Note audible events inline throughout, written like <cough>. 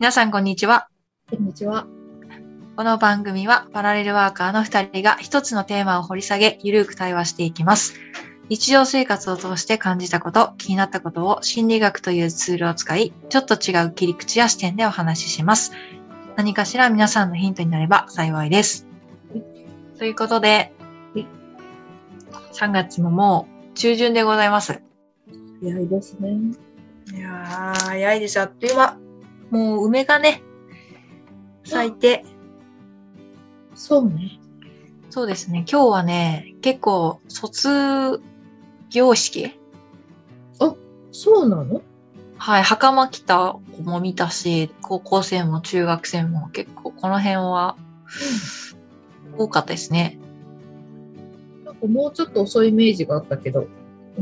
皆さん、こんにちは。こんにちは。この番組は、パラレルワーカーの二人が一つのテーマを掘り下げ、ゆるく対話していきます。日常生活を通して感じたこと、気になったことを心理学というツールを使い、ちょっと違う切り口や視点でお話しします。何かしら皆さんのヒントになれば幸いです。ということではい、3月ももう中旬でございます。早いですね。いやー、早いです。あっという間。もう梅がね、咲いて、そうね。そうですね。今日はね、結構卒業式そうなの？はい、袴着た子も見たし、高校生も中学生も結構この辺は多かったですね。なんかもうちょっと遅いイメージがあったけど、こ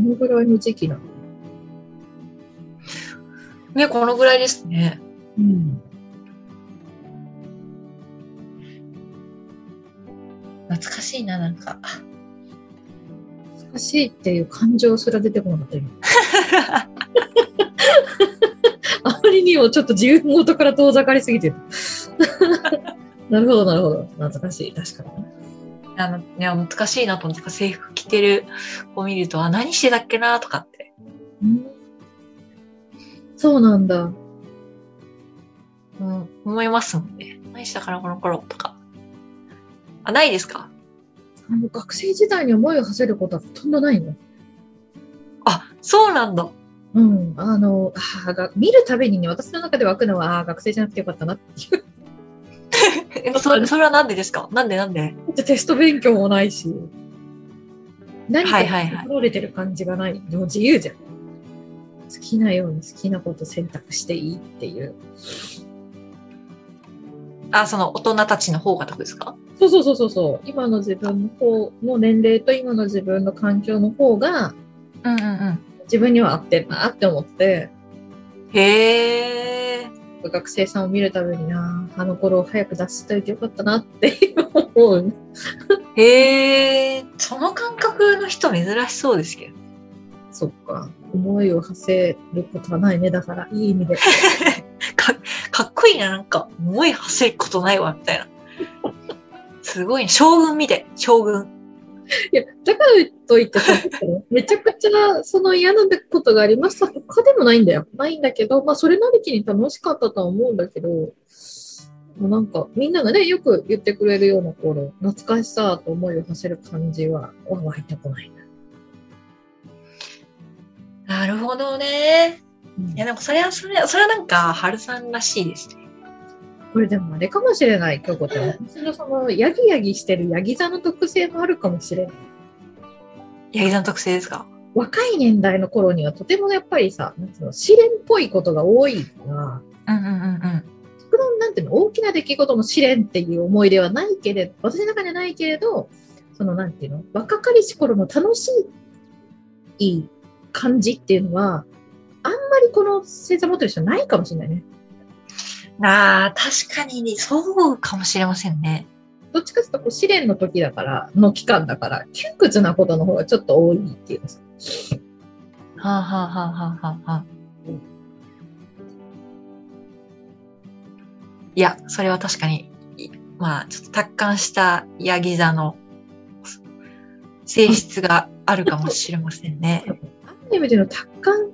のぐらいの時期なの？ね、このぐらいですね。うん。懐かしいな、なんか。難しいっていう感情すら出てこなかった今。あまりにもちょっと自分元から遠ざかりすぎてる。<laughs> なるほど、なるほど。懐かしい。確かにね。あの、ね、難しいなと思って、制服着てる子見ると、あ、何してたっけなとかって。うんそうなんだ。うん、思いますもんね。何したかな、この頃とか。あ、ないですか？あの学生時代に思いを馳せることはほとんどないの。あ、そうなんだ。うん。あの、あーが見るたびにね、私の中で湧くのは、あー学生じゃなくてよかったなっていう。<laughs> え、それ、それはなんでですか？なんでなんで？テスト勉強もないし、何かはいはいはい取られてる感じがない。でも自由じゃん。好きなように好きなこと選択していいっていう。あ、その大人たちの方がってことですか？そうそうそうそうそう。今の自分の方の年齢と今の自分の環境の方がうんうんうん。自分には合ってるなって思って、へえ。学生さんを見るたびにな、あの頃を早く出しといてよかったなって思う。へえ。その感覚の人珍しそうですけど。そっか。思いを馳せることはないね。だから、いい意味で。<laughs> かかっこいいな、なんか。思い馳せることないわ、みたいな。すごいね。将軍みたい。将軍。いや、だからといってさ、<laughs> めちゃくちゃその嫌なことがありましたとかでもないんだよ。ないんだけど、まあそれなりきに楽しかったとは思うんだけど、もうなんかみんながね、よく言ってくれるような頃、懐かしさと思いを馳せる感じは湧いてこないなるほどね。な。いや、でもそれは、それは、それはなんか、春さんらしいですね。これでもあれかもしれない、京子ちゃん。私のその、ヤギヤギしてるヤギ座の特性もあるかもしれない。八木さん特性ですか？若い年代の頃にはとてもやっぱりさ、なんの試練っぽいことが多いから、うんうんうんうん。特段なんていうの、大きな出来事の試練っていう思い出はないけれど、私の中でないけれど、そのなんていうの、若かりし頃の楽しい感じっていうのは、あんまりこの星座持ってる人はないかもしれないね。ああ、確かに、そうかもしれませんね。どっちかというとこう試練の時だから、の期間だから、窮屈なことの方がちょっと多いっていう。はあ、はあはあはあはあはあ、いや、それは確かに、いまあ、ちょっと達観したヤギ座の性質があるかもしれませんね。ある意味での達観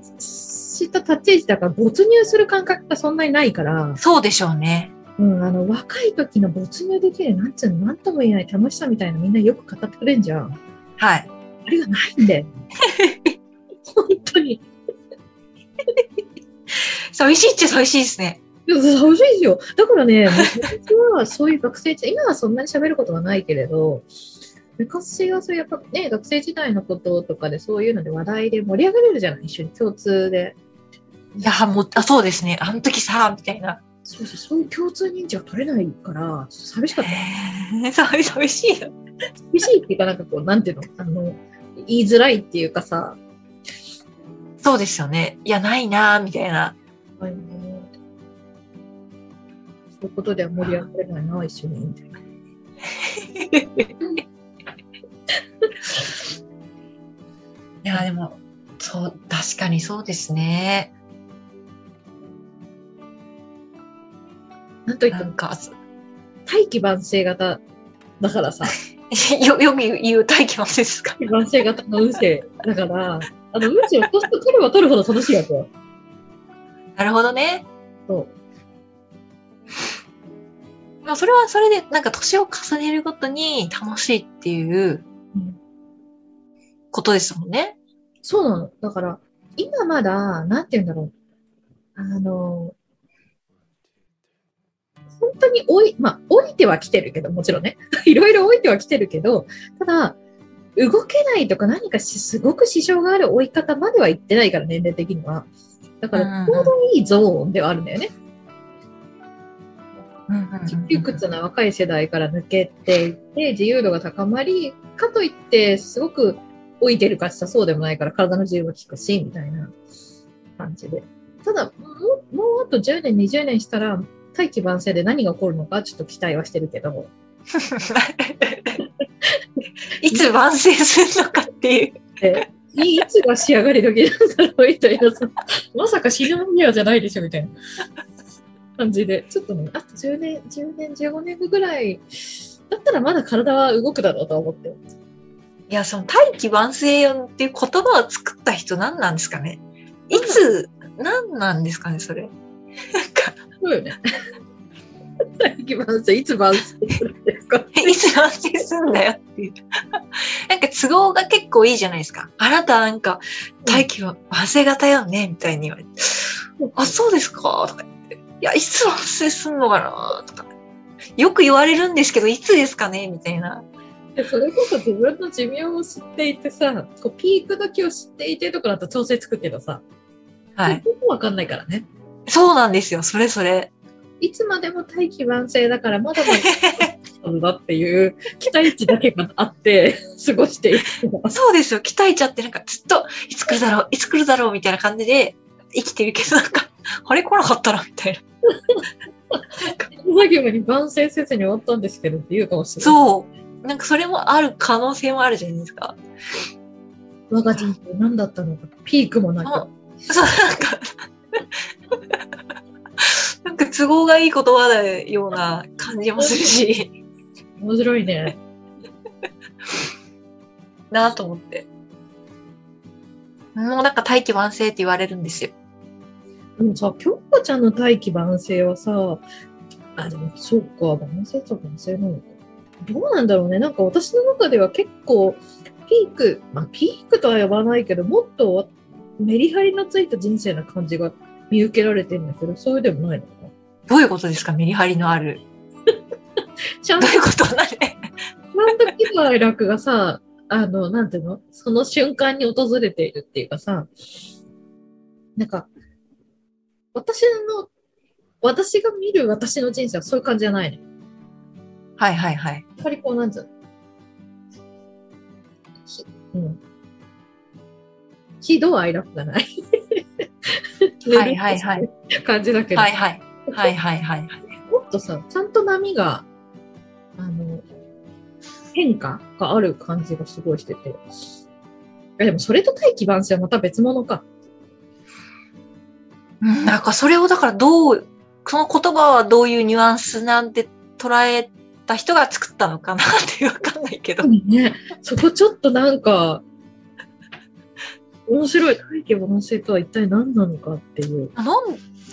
した立ち位置だから没入する感覚がそんなにないから、そうでしょうね。うん、あの、若い時の没入できる、なんつうの、なんとも言えない楽しさみたいなみんなよく語ってくれんじゃん。はい。あれがないんだよ。<laughs> 本当に。寂しいっちゃ寂しいですね。いや寂しいですよ。だからね、昔はそういう学生時代、今はそんなに喋ることはないけれど、昔はそういうやっぱね、学生時代のこととかでそういうので話題で盛り上がれるじゃない、一緒に共通で。いや、もう、あ、そうですね。あの時さ、みたいな。そうそう、そういう共通認知が取れないから、寂しかった。<laughs> 寂寂しいよ。寂しいっていうか、なんかこう、なんていうの、あの、言いづらいっていうかさ、そうですよね。いや、ないなみたいな。あのそういうことでは盛り上がれないな、一緒に。みたいな <laughs> いや、でも、そう、確かにそうですね。といってもか、大器晩成型だからさ、<laughs> よ、よく言う大気のせですか？晩成型の運勢だから、あの、運勢を年取れば取るほど楽しいわけよ。なるほどね。そう。まあ、それはそれで、なんか年を重ねるごとに楽しいっていううんことですもんね。そうなの。だから、今まだ、なんて言うんだろう。あの、本当に老い、まあ、老いてはきてるけど、もちろんね。<laughs> いろいろ老いてはきてるけど、ただ、動けないとか何かしすごく支障がある老い方までは行ってないから、年齢的には。だから、ちょうどいいゾーンではあるんだよね。窮屈な若い世代から抜けていって、自由度が高まり、かといって、すごく老いてるかしたそうでもないから、体の自由も効くし、みたいな感じで。ただ、もう、もうあと10年、20年したら、大器晩成で何が起こるのか、ちょっと期待はしてるけど、<laughs> いつ完成するのかっていう。でいいつが仕上がり時なんだろうみたいなさ、まさか死ぬ間際じゃないでしょみたいな感じで、ちょっとね、あと10年、10年、15年後ぐらい、だったらまだ体は動くだろうとは思ってる。いや、その大器晩成っていう言葉を作った人何なんですかねいつ、何なんですかね、それ。なんか、そうよね。大器晩成、いつ晩成するんですかいつ完成するんだよっていう。なんか都合が結構いいじゃないですか。あなたなんか大器は晩成型よねみたいに言われて。あ、そうですかとか言って。いや、いつ完成すんのかなとか。よく言われるんですけど、いつですかねみたいな。でそれこそ自分の寿命を知っていてさ、こうピーク時を知っていてとかだと調整つくけどさ、はい。そこわかんないからね。そうなんですよ。それそれ。いつまでも大器晩成だから、まだまだなんだっていう期待値だけがあって、<laughs> 過ごしている。そうですよ。期待値あってなんかずっと、いつ来るだろういつ来るだろうみたいな感じで生きてるけど、なんか、あれ来なかったなみたいな。作業に晩成せずに終わったんですけどって言うかもしれない。そう。なんかそれもある可能性もあるじゃないですか。我が人生何だったのか、ピークもなく。そう、なんか都合がいい言葉だような感じもするし、面白いね。なぁと思って。もうなんか大器晩成って言われるんですよ。でもさ、京子ちゃんの大器晩成はさ、あ、でもそうか、晩成と晩成なのか。どうなんだろうね。なんか私の中では結構、ピーク、まあピークとは呼ばないけど、もっとメリハリのついた人生な感じが見受けられてるんだけど、そういうでもないの？どういうことですか？メリハリのある。<laughs> ちゃんとどういうこと？なれちゃんと喜怒哀楽がさ、あの、なんていうの？その瞬間に訪れているっていうかさ、なんか、私の、私が見る私の人生はそういう感じじゃないね。はいはいはい。やっぱりこう、なんつうの？ひうん。喜怒哀楽がない。はいはいはい。<laughs> 感じだけど、はいはい。はいはいはい。もっとさ、ちゃんと波が、あの、変化がある感じがすごいしてて。いやでもそれと大器晩成はまた別物か。うんなんかそれをだからどう、その言葉はどういうニュアンスなんて捉えた人が作ったのかなってわかんないけど。ね、そこちょっとなんか、面白い。大器晩成とは一体何なのかっていう。なん、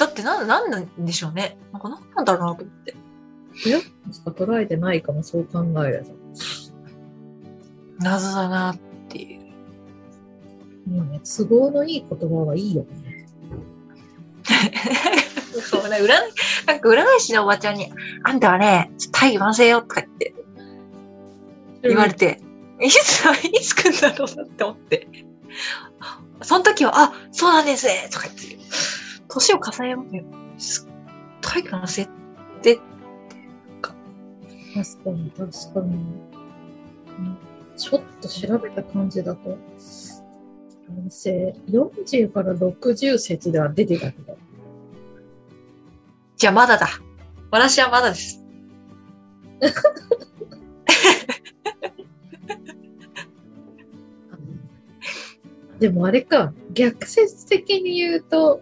だってなん、なんなんでしょうね。なんかなんなんだろうなと思って。親しか捉えてないかも、そう考えれば。謎だなっていう。もうね、都合のいい言葉はいいよね。<laughs> そうね、占い、なんか占い師のおばちゃんに、あんたはね、大器晩成よとか言って言われて、いつ、いつ来んだろうなって思って。その時は、あ、そうなんですねとか言って、年を重ねます大器晩成って、確かに、確かに。うんちょっと調べた感じだと、男性40から60説では出てたけど、じゃあまだだ。私はまだです。<laughs> でもあれか、逆説的に言うと、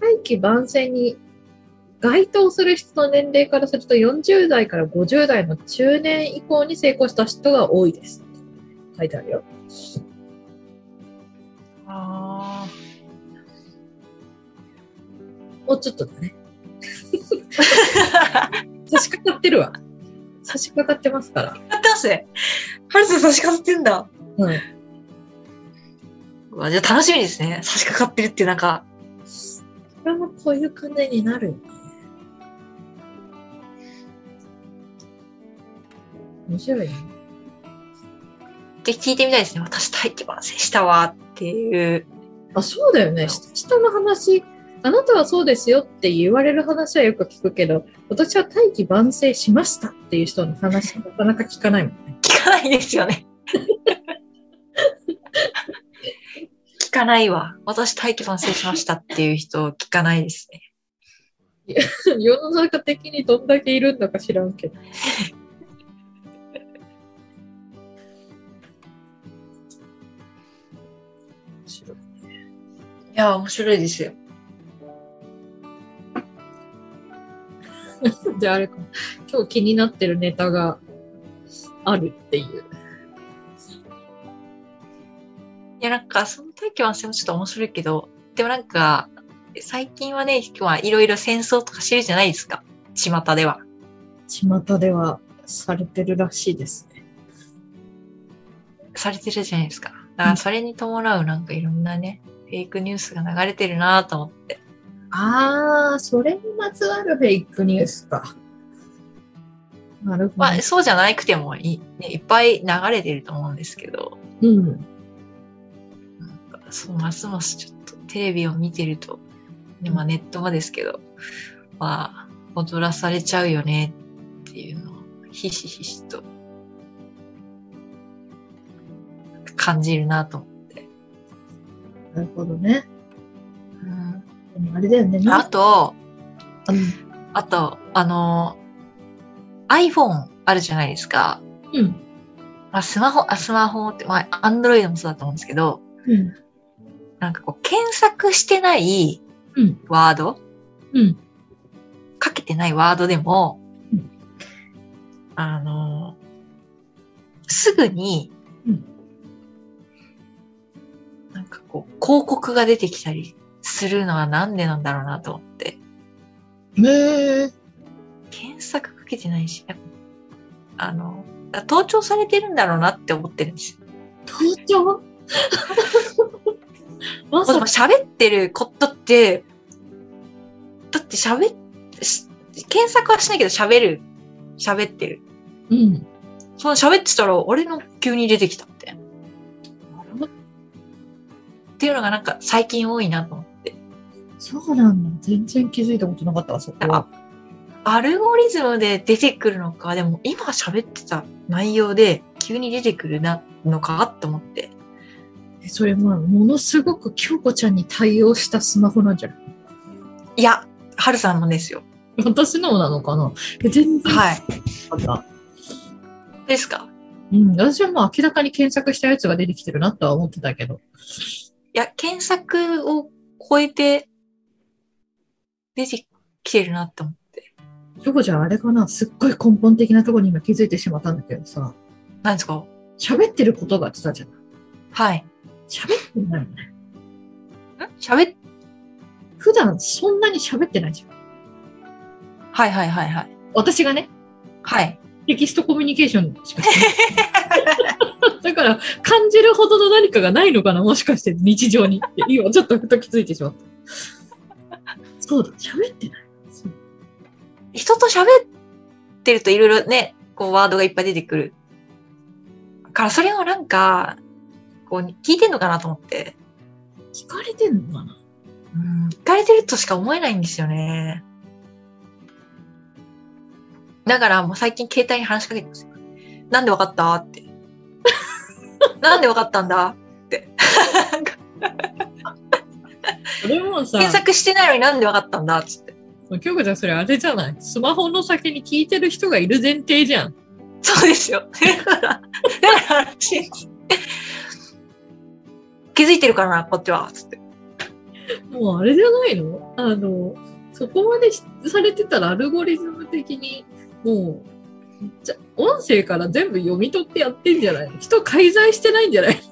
大器晩成に該当する人の年齢からすると40代から50代の中年以降に成功した人が多いです。書いてあるよ。あもうちょっとだね。<laughs> 差し掛かってるわ。差し掛かってますから。やってますね。ハルさん差し掛かってんだ。うん。うわじゃあ楽しみですね。差し掛かってるってなんか、これもこういう感じになるよね。面白いね。で聞いてみたいですね。私大気晩成したわっていう。あ、そうだよね。下下の話、あなたはそうですよって言われる話はよく聞くけど、私は大器晩成しましたっていう人の話、なかなか聞かないもんね。<laughs> 聞かないですよね。聞かないわ。私大気晩成しましたっていう人聞かないですね。世の中的にどんだけいるんだか知らんけど。面白いいや、面白いですよ。<laughs> じゃああれか。今日気になってるネタがあるっていう。いや、なんか、その大気晩成もちょっと面白いけど、でもなんか、最近はね、今日はいろいろ戦争とかしてるじゃないですか。巷では。巷ではされてるらしいですね。されてるじゃないですか。だからそれに伴うなんかいろんなね、フェイクニュースが流れてるなと思って。ああ、それにまつわるフェイクニュースか。なるほど。まあ、そうじゃなくてもいい,、ね、いっぱい流れてると思うんですけど、うん。そうますますちょっとテレビを見てると、ねまあ、ネットもですけど、まあ、踊らされちゃうよねっていうのをひしひしと感じるなと思って。なるほどね。うんあれだよね。あと、あと、あの、iPhone あるじゃないですか。うん。まあ、スマホ、あ、スマホって、まあ、Android もそうだと思うんですけど、うん。なんかこう、検索してないうん。ワード、うん。かけてないワードでも、うんあの、すぐに、うんなんかこう、広告が出てきたりするのはなんでなんだろうなと思って。ねえ。検索かけてないし、あの、盗聴されてるんだろうなって思ってるんですよ。盗聴？まさか。喋ってることって、だって喋っ、し検索はしないけど喋る、喋ってる。うん。その喋ってたら、俺の急に出てきたみたいな。っていうのがなんか最近多いなと思って。そうなんだ。全然気づいたことなかったわ、そこは。アルゴリズムで出てくるのか、でも今喋ってた内容で急に出てくるなのかって思って。えそれまあ、ものすごく京子ちゃんに対応したスマホなんじゃない？いや、はるさんもですよ。私のなのかな？え全然はい。ですか？うん、私はもう明らかに検索したやつが出てきてるなとは思ってたけど。いや、検索を超えて出てきてるなって思って。京子ちゃんあれかな？すっごい根本的なところに今気づいてしまったんだけどさ、何ですか？喋ってることがってたじゃん。はい。喋ってないよね。ん？喋っ、普段そんなに喋ってないじゃん。はいはいはいはい。私がね、はい。テキストコミュニケーションしかしてない。だから、感じるほどの何かがないのかなもしかして、日常にって。今、ちょっとふと気づいてしまった。そうだ、喋ってない。そう人と喋ってるといろいろね、こうワードがいっぱい出てくる。だからそれをなんか、こう聞いてんのかなと思って。聞かれてんのかな？うん。聞かれてるとしか思えないんですよね。だからもう最近携帯に話しかけてますよ。なんでわかった？って。<laughs> なんでわかったんだ？って。それもさ、検索してないのになんでわかったんだ？っつって。京子ちゃんそれあれじゃない？スマホの先に聞いてる人がいる前提じゃん。そうですよ。だから、だから話気づいてるからな、こっちは。つって。もうあれじゃないの？あの、そこまでしされてたらアルゴリズム的にもうじゃ音声から全部読み取ってやってんじゃない人介在してないんじゃない <laughs>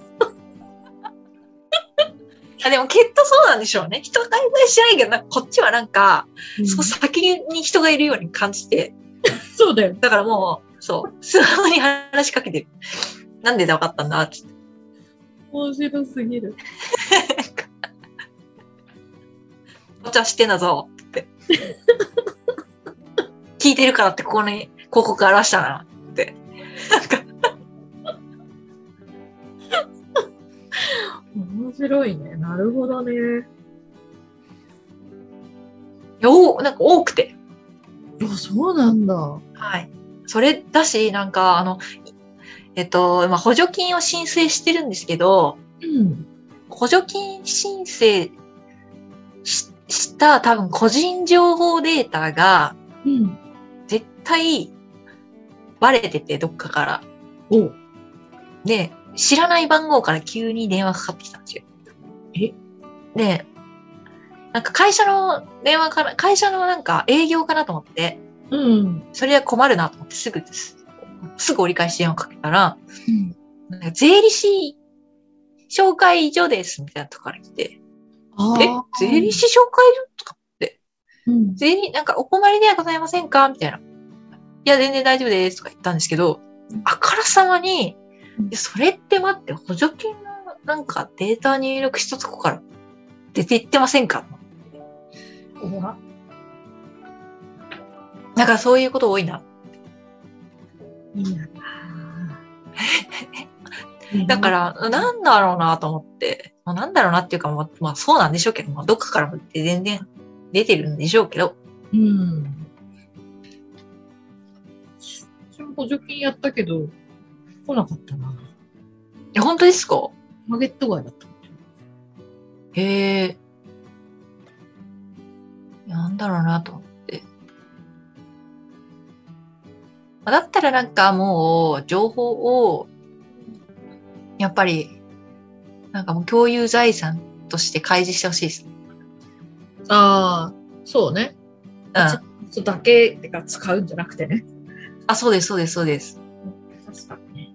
あでもきっとそうなんでしょうね。人が介在してないけど、なんかこっちはなんか、その先に人がいるように感じて、そうだよ。だからもう、そう、スマホに話しかけてる。なんでで分かったんだって。面白すぎる。こっちは知ってんだぞって。聞いてるからってここに広告表したなって。面白いね。なるほどね。よなんか多くて。あ、そうなんだ。はい。それだし、なんか、あの、えっと、まあ、補助金を申請してるんですけど、うん。補助金申請しした多分個人情報データがうん。絶対バレてて、どっかから。おで、知らない番号から急に電話かかってきたんですよ。え？で、なんか会社の電話から、会社のなんか営業かなと思って、うん。それは困るなと思ってすぐです。すぐ折り返し電話かけたら、うん。なんか税理士紹介所ですみたいなとこから来て、え税理士紹介所とかうん。税理、なんかお困りではございませんかみたいな。いや、全然大丈夫ですとか言ったんですけど、あからさまに、それって待って、補助金のなんかデータ入力したとこから出ていってませんか？怖なんかそういうこと多いな。いいな。だから、なんだろうなと思って、まあなんだろうなっていうか、まあ、まあそうなんでしょうけど、まあどっかからも全然出てるんでしょうけど、うん。私も補助金やったけど、来なかったな。え、本当ですか？マゲット街だった。へえ。なんだろうなと思って。だったらなんかもう、情報を、やっぱり、なんかもう共有財産として開示してほしいです。ああ、そうね。うん。そうだけってか使うんじゃなくてね。あ、そうです、そうです、そうです。確かにね。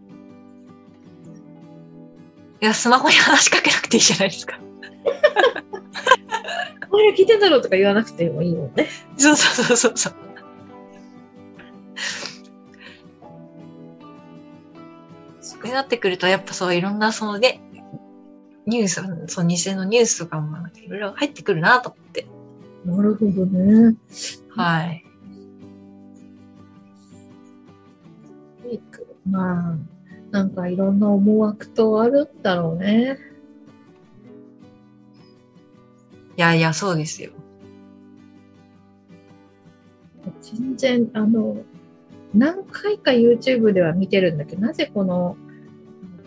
いや、スマホに話しかけなくていいじゃないですか。お前ら聞いてんだろうとか言わなくてもいいもんね。そうそうそうそうそう。ってなってくると、やっぱそういろんなそのね、ニュース、その偽のニュースとかもいろいろ入ってくるなと思って。なるほどね。はい。まあ、なんかいろんな思惑とあるんだろうね。いやいや、そうですよ。全然、あの、何回か YouTube では見てるんだけど、なぜこの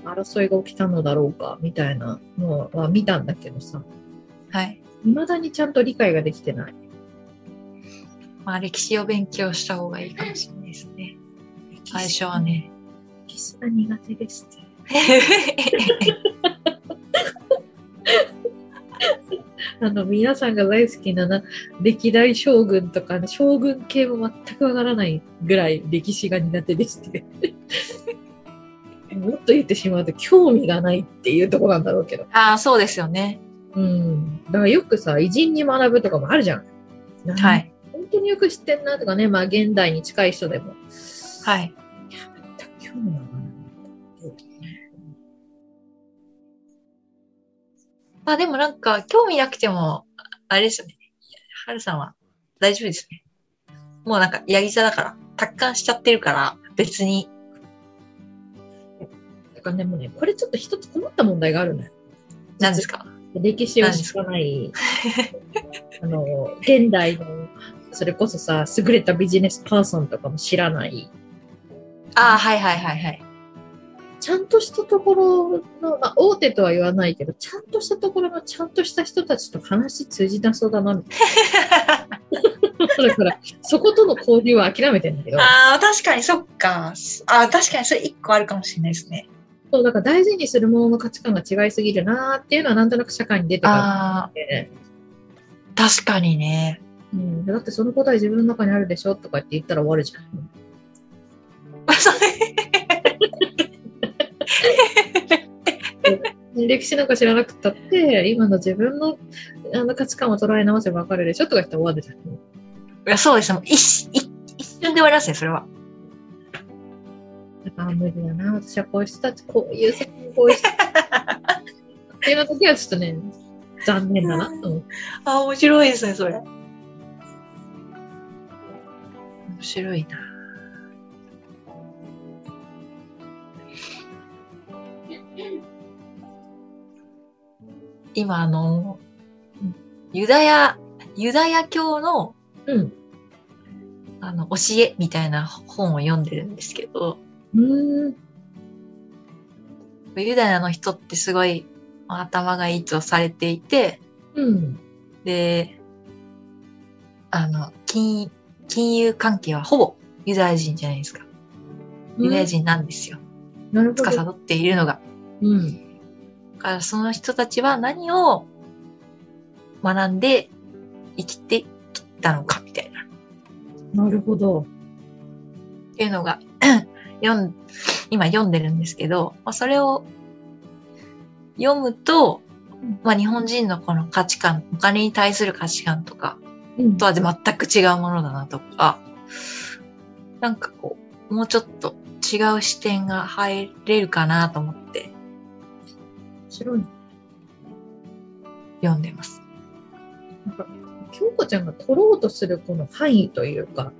争いが起きたのだろうか、みたいなのは見たんだけどさ、はい。未だにちゃんと理解ができてない。まあ、歴史を勉強した方がいいかもしれないですね。最初は。ね。歴史が苦手ですって。<laughs> あの、皆さんが大好きなな、歴代将軍とか、将軍系も全くわからないぐらい歴史が苦手ですって。もっと言ってしまうと興味がないっていうところなんだろうけど。ああ、そうですよね。うん。だからよくさ、偉人に学ぶとかもあるじゃん。は。い。本当によく知ってんなとかね、まあ現代に近い人でも。はい。全く興味がない。まあでもなんか、興味なくても、あれですよね。はるさんは大丈夫ですね。もうなんか、ヤギ座だから、達観しちゃってるから、別に。だからね、もうね、これちょっと一つ困った問題があるのよ。何ですか？歴史を知らない、<laughs> あの、現代の、それこそさ、優れたビジネスパーソンとかも知らない、ああ、はいはいはいはい。ちゃんとしたところの、まあ、大手とは言わないけど、ちゃんとしたところのちゃんとした人たちと話通じなそうだな、みたいな。だから、そことの交流は諦めてんだけど、ああ、確かにそっか。ああ、確かにそれ一個あるかもしれないですね。そう、だから大事にするものの価値観が違いすぎるなっていうのはなんとなく社会に出てからああ、ね。確かにね。うん、だってその答え自分の中にあるでしょとかって言ったら終わるじゃん。<laughs> 歴史なんか知らなくたって、今の自分のあの価値観を捉え直せばわかるでしょとか言ったら終わるじゃん。いやそうです。もう一一一瞬で終わりますね、それは。ああ、無理だな。私はこういう人たち、こういう世界こういう人っていうの時はちょっとね、残念だな。うん。あ、面白いですね、それ。面白いな。今、あのうん、ユダヤ、ユダヤ教の、うん。あの、教えみたいな本を読んでるんですけど。ユダヤの人ってすごいまあ頭がいいとされていて、うん。で、あの、金、金融関係はほぼユダヤ人じゃないですか。ユダヤ人なんですよ。司っているのが。うん。だからその人たちは何を学んで生きてきたのかみたいな。なるほど。っていうのが読ん、今読んでるんですけど、まあ、それを読むと、まあ、日本人のこの価値観、お金に対する価値観とか、うんとは全く違うものだなとか、なんかこう、もうちょっと違う視点が入れるかなと思って白い。読んでます。なんか、京子ちゃんが取ろうとするこの範囲というか、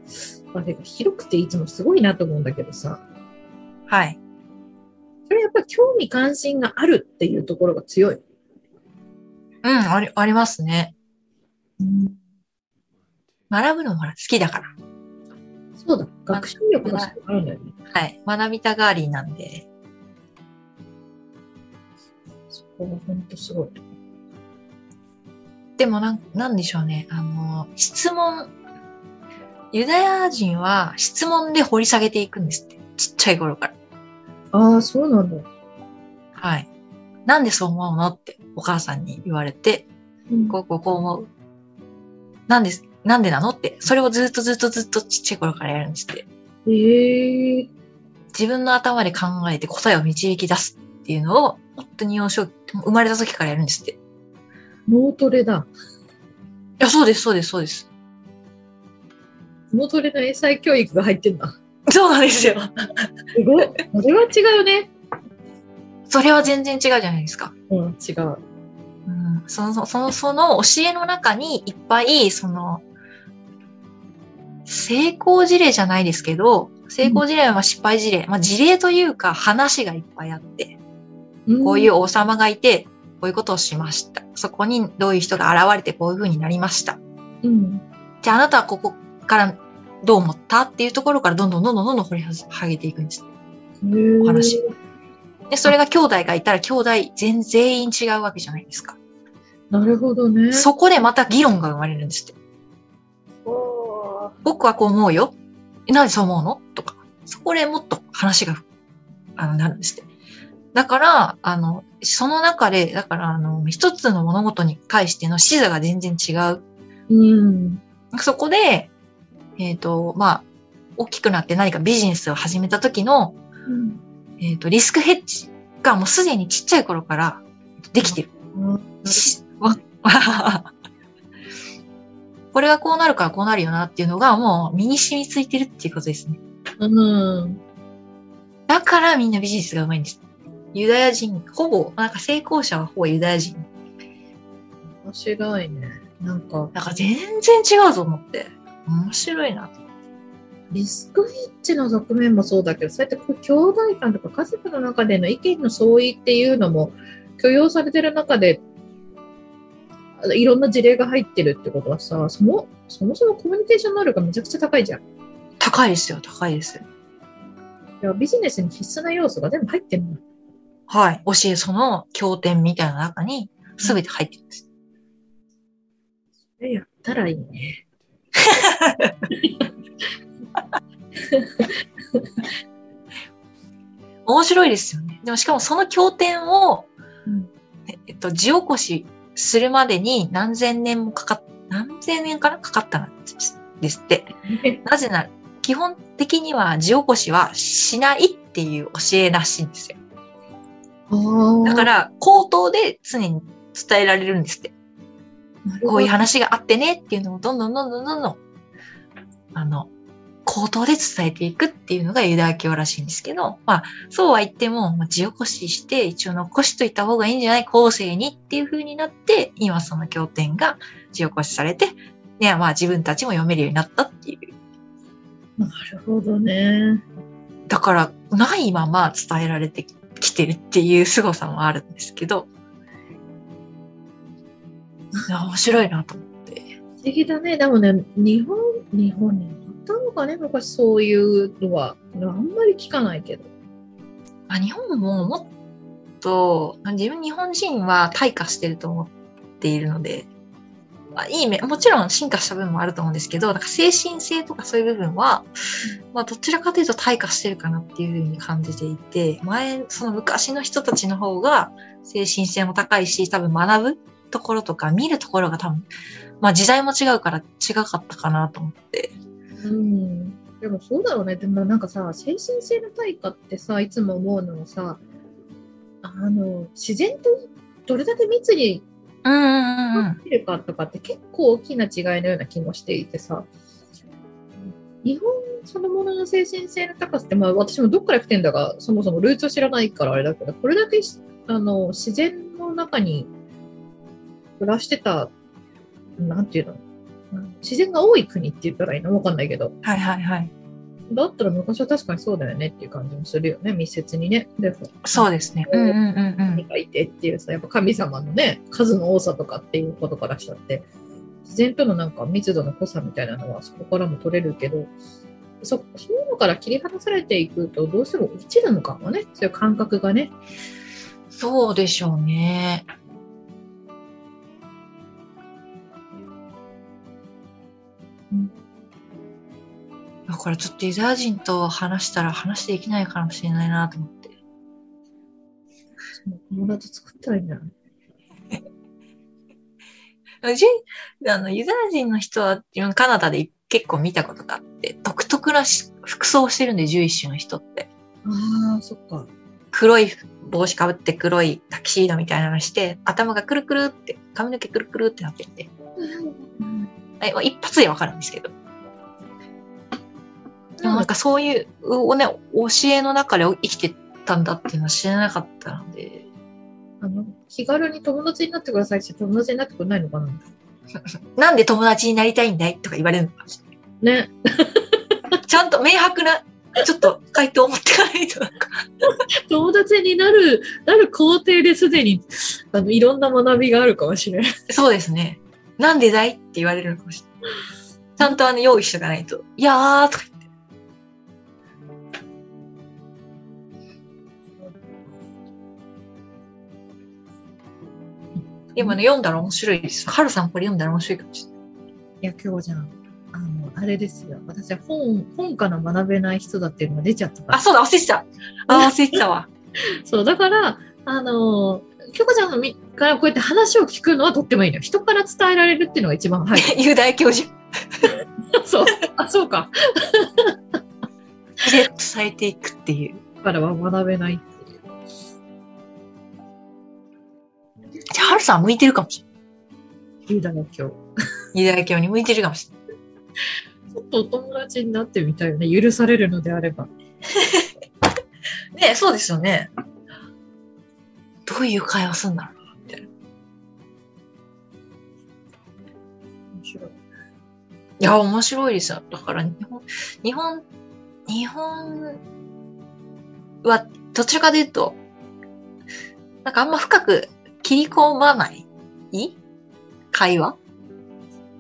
あれが広くていつもすごいなと思うんだけどさ、はい。それやっぱ興味関心があるっていうところが強い。うん、あり、ありますね。学ぶのもほら好きだから。そうだ、学習力があるんだよね。はい。学びたがりなんで。そこが本当すごい。でもなん、なんでしょうね。あの、質問、ユダヤ人は質問で掘り下げていくんですって。ちっちゃい頃から。ああ、そうなんだ。はい。なんでそう思うのってお母さんに言われて、うんこうこうこう思う。なんで、なんでなのって、それをずっとずっとずっとちっちゃい頃からやるんですって。ええ自分の頭で考えて答えを導き出すっていうのを、本当に幼少、生まれた時からやるんですって。い脳トレだ。や、そうです、そうです、そうです。脳トレの英才教育が入ってんだ。そうなんですよ。すごい。それは違うよね。それは全然違うじゃないですか。うん、違う。うん、その、その、その教えの中にいっぱい、その、成功事例じゃないですけど、成功事例は失敗事例、まあ事例というか話がいっぱいあって、こういう王様がいて、こういうことをしました。そこにどういう人が現れてこういう風になりました。うん。じゃああなたはここからどう思った？っていうところからどんどんどんどんどんどん掘りはげていくんです。うん。お話で、それが兄弟がいたら兄弟全全員違うわけじゃないですか。なるほどね。そこでまた議論が生まれるんですって。僕はこう思うよ。えなんでそう思うの？とか。そこでもっと話が、あの、なるんですって。だから、あの、その中で、だから、あの、一つの物事に対しての視座が全然違う。うん。そこで、えっ、と、まあ、大きくなって何かビジネスを始めた時の、うんえっ、と、リスクヘッジがもうすでにちっちゃい頃からできてる。しわ <laughs> これがこうなるからこうなるよなっていうのがもう身に染みついてるっていうことですね。うん。だからみんなビジネスがうまいんです。ユダヤ人、ほぼ、なんか成功者はほぼユダヤ人。面白いね。なんか、なんか全然違うと思って。面白いなと。リスクヘッジの側面もそうだけど、そうやってこう兄弟間とか家族の中での意見の相違っていうのも許容されてる中で、いろんな事例が入ってるってことはさ、そもそもそもコミュニケーション能力がめちゃくちゃ高いじゃん。い高いですよ、高いです。やビジネスに必須な要素が全部入ってるの。はい。教え、その経典みたいな中に全て入ってるんです。えやったらいいね。面白いですよね。でもしかもその経典を、うんえっと、字起こしするまでに何千年もかかっ何千年かなかかったんですって。なぜなら、基本的には地起こしはしないっていう教えらしいんですよ。だからら、口頭で常に伝えられるんですって。こういう話があってねっていうのをどんどんどんどんどんどん、あの、口頭で伝えていくっていうのがユダヤ教らしいんですけど、まあ、そうは言っても、まあ、地起こしして一応残しといた方がいいんじゃない？後世にっていう風になって、今その経典が地起こしされて、ね、まあ自分たちも読めるようになったっていう。なるほどね。だから、ないまま伝えられてきてるっていう凄さもあるんですけど、面白いなと思って。不思議だね。でもね、日本、日本にあったのかね、昔そういうのは。あんまり聞かないけど。まあ、日本ももっと、自分日本人は退化してると思っているので、まあ、いい面、もちろん進化した部分もあると思うんですけど、なんか精神性とかそういう部分は、まあどちらかというと退化してるかなっていうふうに感じていて、前、その昔の人たちの方が精神性も高いし、多分学ぶところとか見るところが多分、まあ時代も違うから違かったかなと思って。うん。でもそうだろうね。でもなんかさ、精神性の対価ってさ、いつも思うのはさ、あの、自然とどれだけ密にうんうんうんうん。できるかとかって結構大きな違いのような気もしていてさ、日本そのものの精神性の高さって、まあ私もどっから来てんだか、そもそもルーツを知らないからあれだけど、これだけしあの自然の中に暮らしてた、なんていうの、自然が多い国って言ったらいいの？わかんないけど、はいはいはい。だったら昔は確かにそうだよねっていう感じもするよね、密接にね。でそうですね。うんうんうんうん神。がいてっていうさ、やっぱ神様のね、数の多さとかっていうことからしたって、自然とのなんか密度の濃さみたいなのはそこからも取れるけど、そそういうのから切り離されていくと、どうしても落ちるのかもね、そういう感覚がね。そうでしょうね。だからちょっとユダヤ人と話したら話できないかもしれないなと思って。友達作ったらいいんじゃない？じ <laughs> あのユダヤ人の人はカナダで結構見たことがあって、独特なし服装をしてるんで、ジュイッシュの人って。ああ、そっか。黒い帽子かぶって黒いタキシードみたいなのして、頭がくるくるって、髪の毛くるくるってなってて。えまあ一発でわかるんですけど。でもなんかそういう、おね、教えの中で生きてたんだっていうのは知らなかったので、あの、気軽に友達になってくださいって友達になってくれないのかな？<laughs> なんで友達になりたいんだいとか言われるのか。ね。<laughs> ちゃんと明白な、ちょっと回答を持ってかないとなんか。<laughs> 友達になる、なる工程ですでに、あの、いろんな学びがあるかもしれない。そうですね。なんでだいって言われるのかもしれない。ちゃんとあの用意しとかないと。いやーとか言って。でもね、読んだら面白いです。はるさんこれ読んだら面白いかもしれない。いや、今日じゃん。あの、あれですよ。私は本、本から学べない人だっていうのが出ちゃったから。あ、そうだ、忘れてた。あ、忘れてたわ。<laughs> そう、だから、あの、京子ちゃんのみからこうやって話を聞くのはとってもいいのよ。人から伝えられるっていうのが一番早い。<laughs> 雄大教授。<laughs> そう。あ、そうか。で伝えていくっていう。だからは学べないっていう。じゃあ、はるさん向いてるかもしれない。言うだろ、今日。雄大教に向いてるかもしれない。ちょっとお友達になってみたいよね。許されるのであれば。ねそうですよね。どういう会話すんだろうな、みたいな。い面白い。や、面白いですよ。だから、日本、日本、日本は、どちらかというと、なんかあんま深く切り込まない？会話？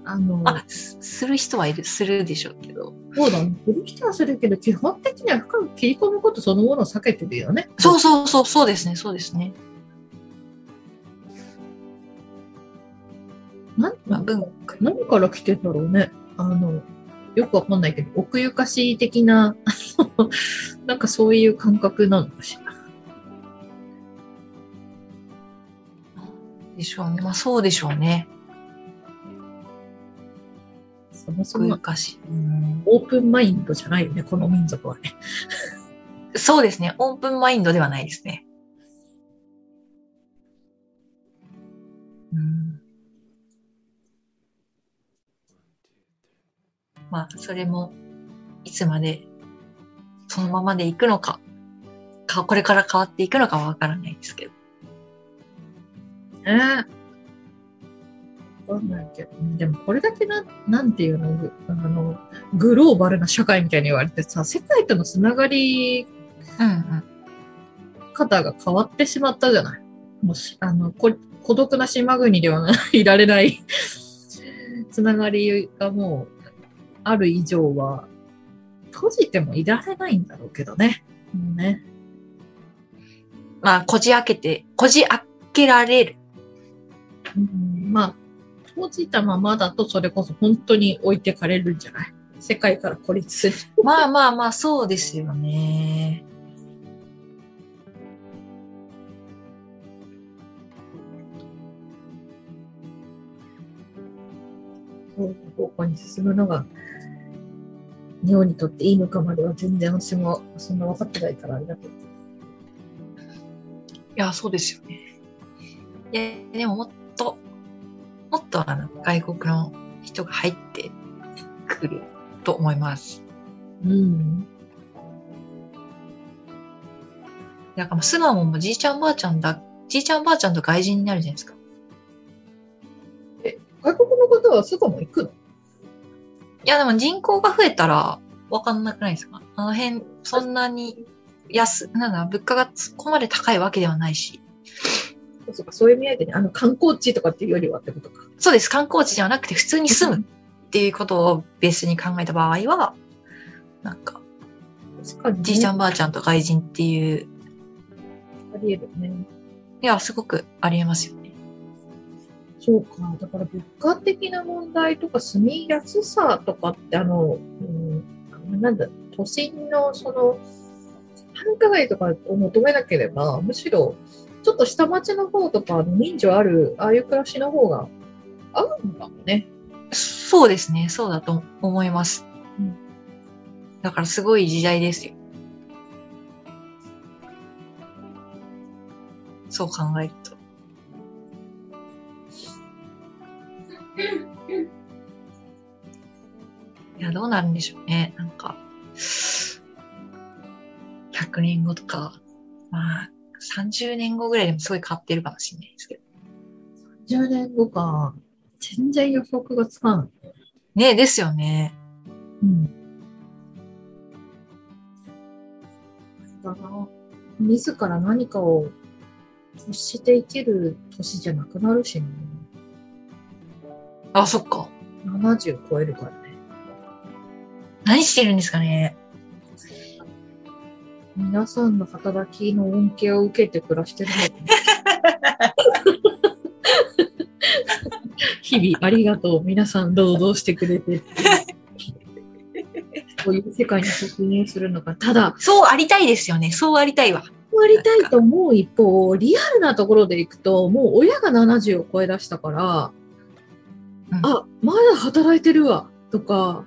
あの、あ、すする人はいる、するでしょうけど。そうだね。する人はするけど、基本的には深く切り込むことそのものを避けてるよね。そうそうそう、そうですね、そうですね。なんまあ、文化。何から来てんだろうね。あの、よくわかんないけど、奥ゆかしい的な、<laughs> なんかそういう感覚なのかしら。でしょうね。まあそうでしょうね。そもそもオープンマインドじゃないよね、この民族はね。<laughs> そうですね。オープンマインドではないですね。うん、まあ、それも、いつまで、そのままでいくのか、か、これから変わっていくのかはわからないですけど。えわかんないけど、でもこれだけな、なんていうの、あの、グローバルな社会みたいに言われてさ、世界とのつながりうんうん。方が変わってしまったじゃない？もし、あの、こ孤独な島国ではいられない <laughs> つながりがもうある以上は、閉じてもいられないんだろうけどね。もうね。まあ、こじ開けて、こじ開けられる。うん、まあ、閉じたままだとそれこそ本当に置いてかれるんじゃない？世界から孤立する。まあまあまあ、そうですよね。方向に進むのが日本にとっていいのかまでは全然私もそんな分かってないからありがとう。いや、そうですよね。いや、でもと、もっとあの、外国の人が入ってくると思います。うん。だからもう巣鴨もじいちゃんばあちゃんだ、じいちゃんばあちゃんと外人になるじゃないですか。外国の方は巣鴨行くの？いや、でも人口が増えたらわかんなくないですか？あの辺、そんなに安、なんだ、物価がそこまで高いわけではないし。そうか、そういう意味合いでね、あの観光地とかっていうよりはってことか。そうです。観光地ではなくて普通に住むっていうことをベースに考えた場合は、なんか、確かに、ね。じいちゃんばあちゃんと外人っていう、あり得るね。いや、すごくありえますよね。そうか。だから物価的な問題とか住みやすさとかって、あの、うん、なんだ、都心のその、繁華街とかを求めなければ、むしろ、ちょっと下町の方とか、人情ある、ああいう暮らしの方が合うんだもんね。そうですね。そうだと思います。うんだからすごい時代ですよ。そう考えると。<laughs> いや、どうなるんでしょうね。なんか、100年後とか、まあ、30年後ぐらいでもすごい変わってるかもしれないですけど。10年後か。全然予測がつかない。ねですよね。うん。だな。自ら何かを欲して生きる年じゃなくなるしね。あ、そっか。70超えるからね。何してるんですかね。皆さんの働きの恩恵を受けて暮らしてるの <laughs> 日々ありがとう。皆さん労働してくれて。<laughs> そういう世界に突入するのか。ただ、そうありたいですよね。そうありたいわ。やりたいと思う一方、リアルなところでいくと、もう親が70を超え出したから、うんあ、まだ働いてるわ、とか、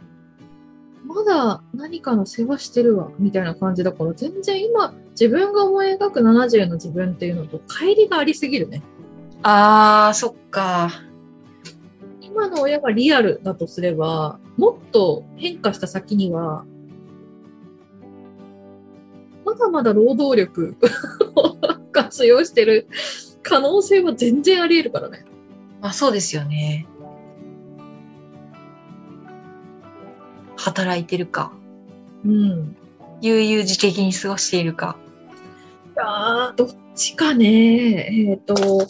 まだ何かの世話してるわ、みたいな感じだから、全然今、自分が思い描く70の自分っていうのと乖離がありすぎるね。あー、そっか。今の親がリアルだとすれば、もっと変化した先には、まだまだ労働力 <laughs> を活用してる可能性は全然あり得るからね。まあそうですよね。働いてるか。うん。悠々自適に過ごしているか。あーどっちかね。えっ、と、働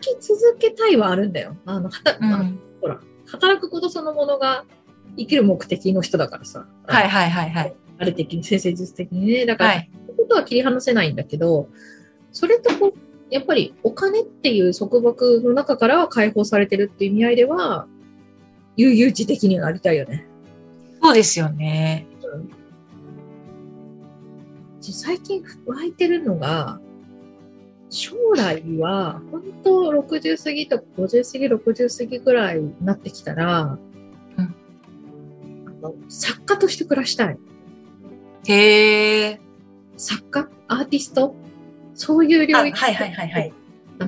き続けたいはあるんだよ。あの、はたうん。ほら、働くことそのものが生きる目的の人だからさ。はいはいはいはい。ある的に、先生術的にね。だから、はい。そういうことは切り離せないんだけど、それとこう、やっぱりお金っていう束縛の中からは解放されてるっていう意味合いでは、悠々自適になりたいよね。そうですよね。最近湧いてるのが、将来は、本当60過ぎとか50過ぎ、60過ぎぐらいになってきたら、うん作家として暮らしたい。へえ。作家アーティスト？そういう領域。あはいはいはいはい。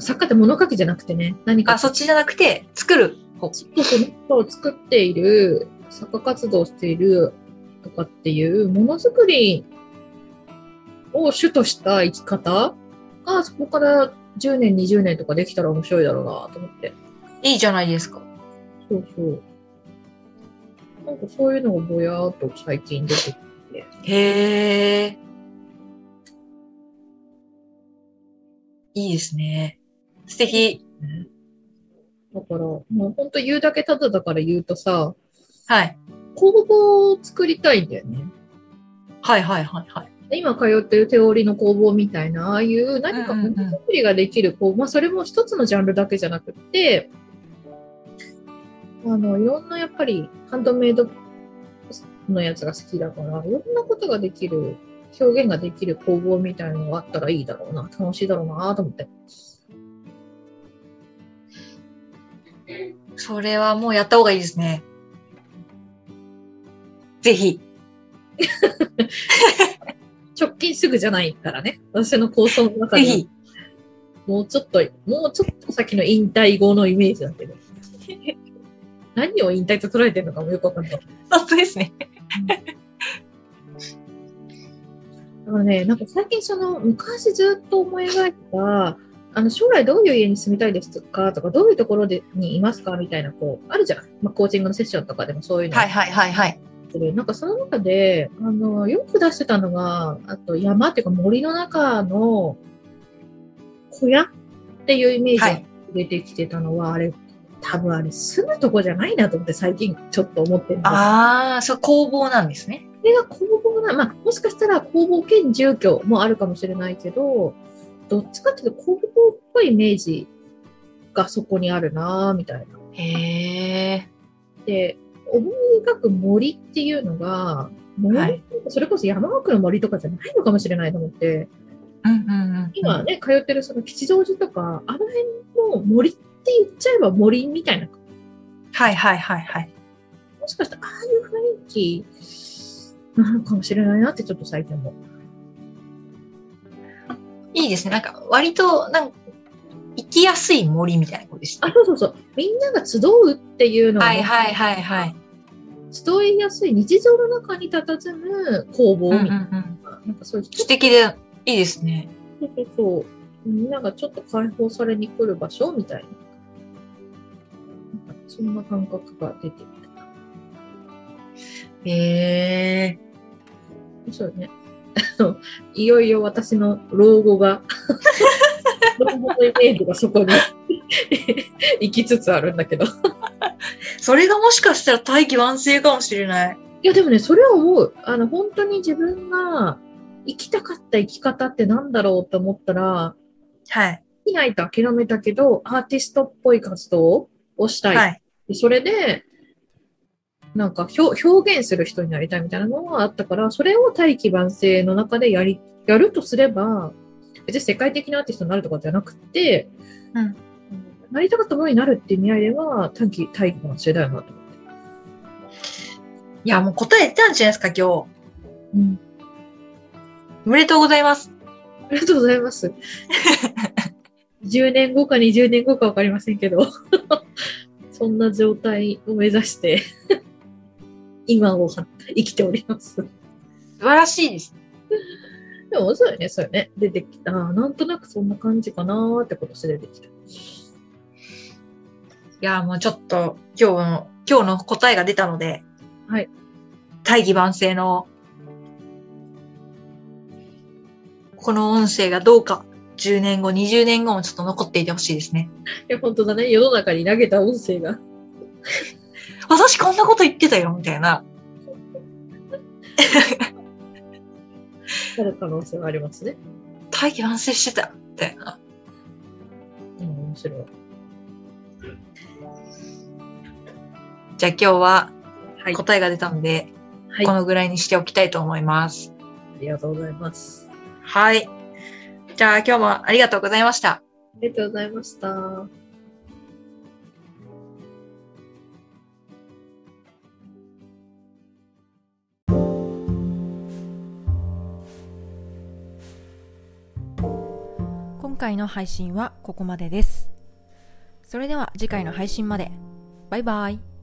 作家って物書きじゃなくてね、何か。あ、そっちじゃなくて、作る方。そうそう、ネットを作っている、作家活動をしているとかっていうものづくりを主とした生き方が、そこから10年、20年とかできたら面白いだろうなと思って。いいじゃないですか。そうそう。なんかそういうのがぼやーっと最近出てきて。へえ。いいですね。素敵。だから、もう本当言うだけただだから言うとさ、はい。工房を作りたいんだよね。はいはいはいはい。今通ってる手織りの工房みたいな、ああいう何かものづくりができる工房、まあそれも一つのジャンルだけじゃなくって、あの、いろんなやっぱりハンドメイドのやつが好きだから、いろんなことができる、表現ができる工房みたいなのがあったらいいだろうな、楽しいだろうなと思って。それはもうやった方がいいですね。ぜひ。<laughs> 直近すぐじゃないからね。私の構想の中で。ぜひ。もうちょっと、もうちょっと先の引退後のイメージだけど。<laughs> 何を引退と捉えてるのかもよくわかんない。本当ですね。だからね、なんか最近その昔ずっと思い描いた、あの将来どういう家に住みたいですかとか、どういうところでにいますかみたいな、こう、あるじゃん。まあ、コーチングのセッションとかでもそういうのはいはいはいはい。する。なんかその中で、あの、よく出してたのが、あと山っていうか森の中の小屋っていうイメージがはい出てきてたのは、あれ、多分あれ住むとこじゃないなと思って最近ちょっと思ってるああ、そう、工房なんですね。それが工房な、まあ、もしかしたら工房兼住居もあるかもしれないけど、どっちかっていうと工房っぽいイメージがそこにあるなぁみたいな。へえ。で、思い描く森っていうのが、森はいそれこそ山奥の森とかじゃないのかもしれないと思って、うんうんうん。今ね、通ってるその吉祥寺とか、あの辺も森って言っちゃえば森みたいな、はいはいはいはい。もしかしたらああいう雰囲気なのかもしれないなってちょっと最近思う。いいですね。なんか、割と、なんか、生きやすい森みたいなことですあ、ね。そうそうそう。みんなが集うっていうのがね、はいはいはいはい。集いやすい日常の中に佇む工房うんうんみたいな、うん。なんかそういう、素敵でいいですね。そうそうそう。みんながちょっと解放されに来る場所みたいな。なんかそんな感覚が出てきへえ。た。そうね。あのいよいよ私の老後が、のイメージがそこに <laughs> 行きつつあるんだけど。<laughs> それがもしかしたら大器晩成かもしれない。いや、でもね、それは思う。あの、本当に自分が生きたかった生き方ってなんだろうと思ったら、はい。できないと諦めたけど、アーティストっぽい活動をしたい。はい。でそれで、なんか表表現する人になりたいみたいなのがあったから、それを大器晩成の中でやり、やるとすれば、別に世界的なアーティストになるとかじゃなくて、うんなりたかったものになるっていう意味合いでは、大器、大器晩成だよなと思って。いや、もう答え出たんじゃないですか、今うん。日。おめでとうございます。ありがとうございます。10年後か20年後かわかりませんけど、そんな状態を目指して、今を生きております。素晴らしいです。でもそうよね、そうよね。出てきた。なんとなくそんな感じかなーってことして出てきた。いや、もうちょっと、今日の、今日の答えが出たので、はい。大器晩成の、この音声がどうか、10年後、20年後もちょっと残っていてほしいですね。いや、本当だね。世の中に投げた音声が。私こんなこと言ってたよ、みたいな。<laughs> ある可能性はありますね。大器晩成してた、みたいな。うん、面白い。じゃあ今日ははい。答えが出たので、はい。こあのぐらいにしておきたいと思います。りがとうございます。はい。じゃあ今日もありがとうございました。ありがとうございました。今回の配信はここまでです。それでは次回の配信まで。バイバイ。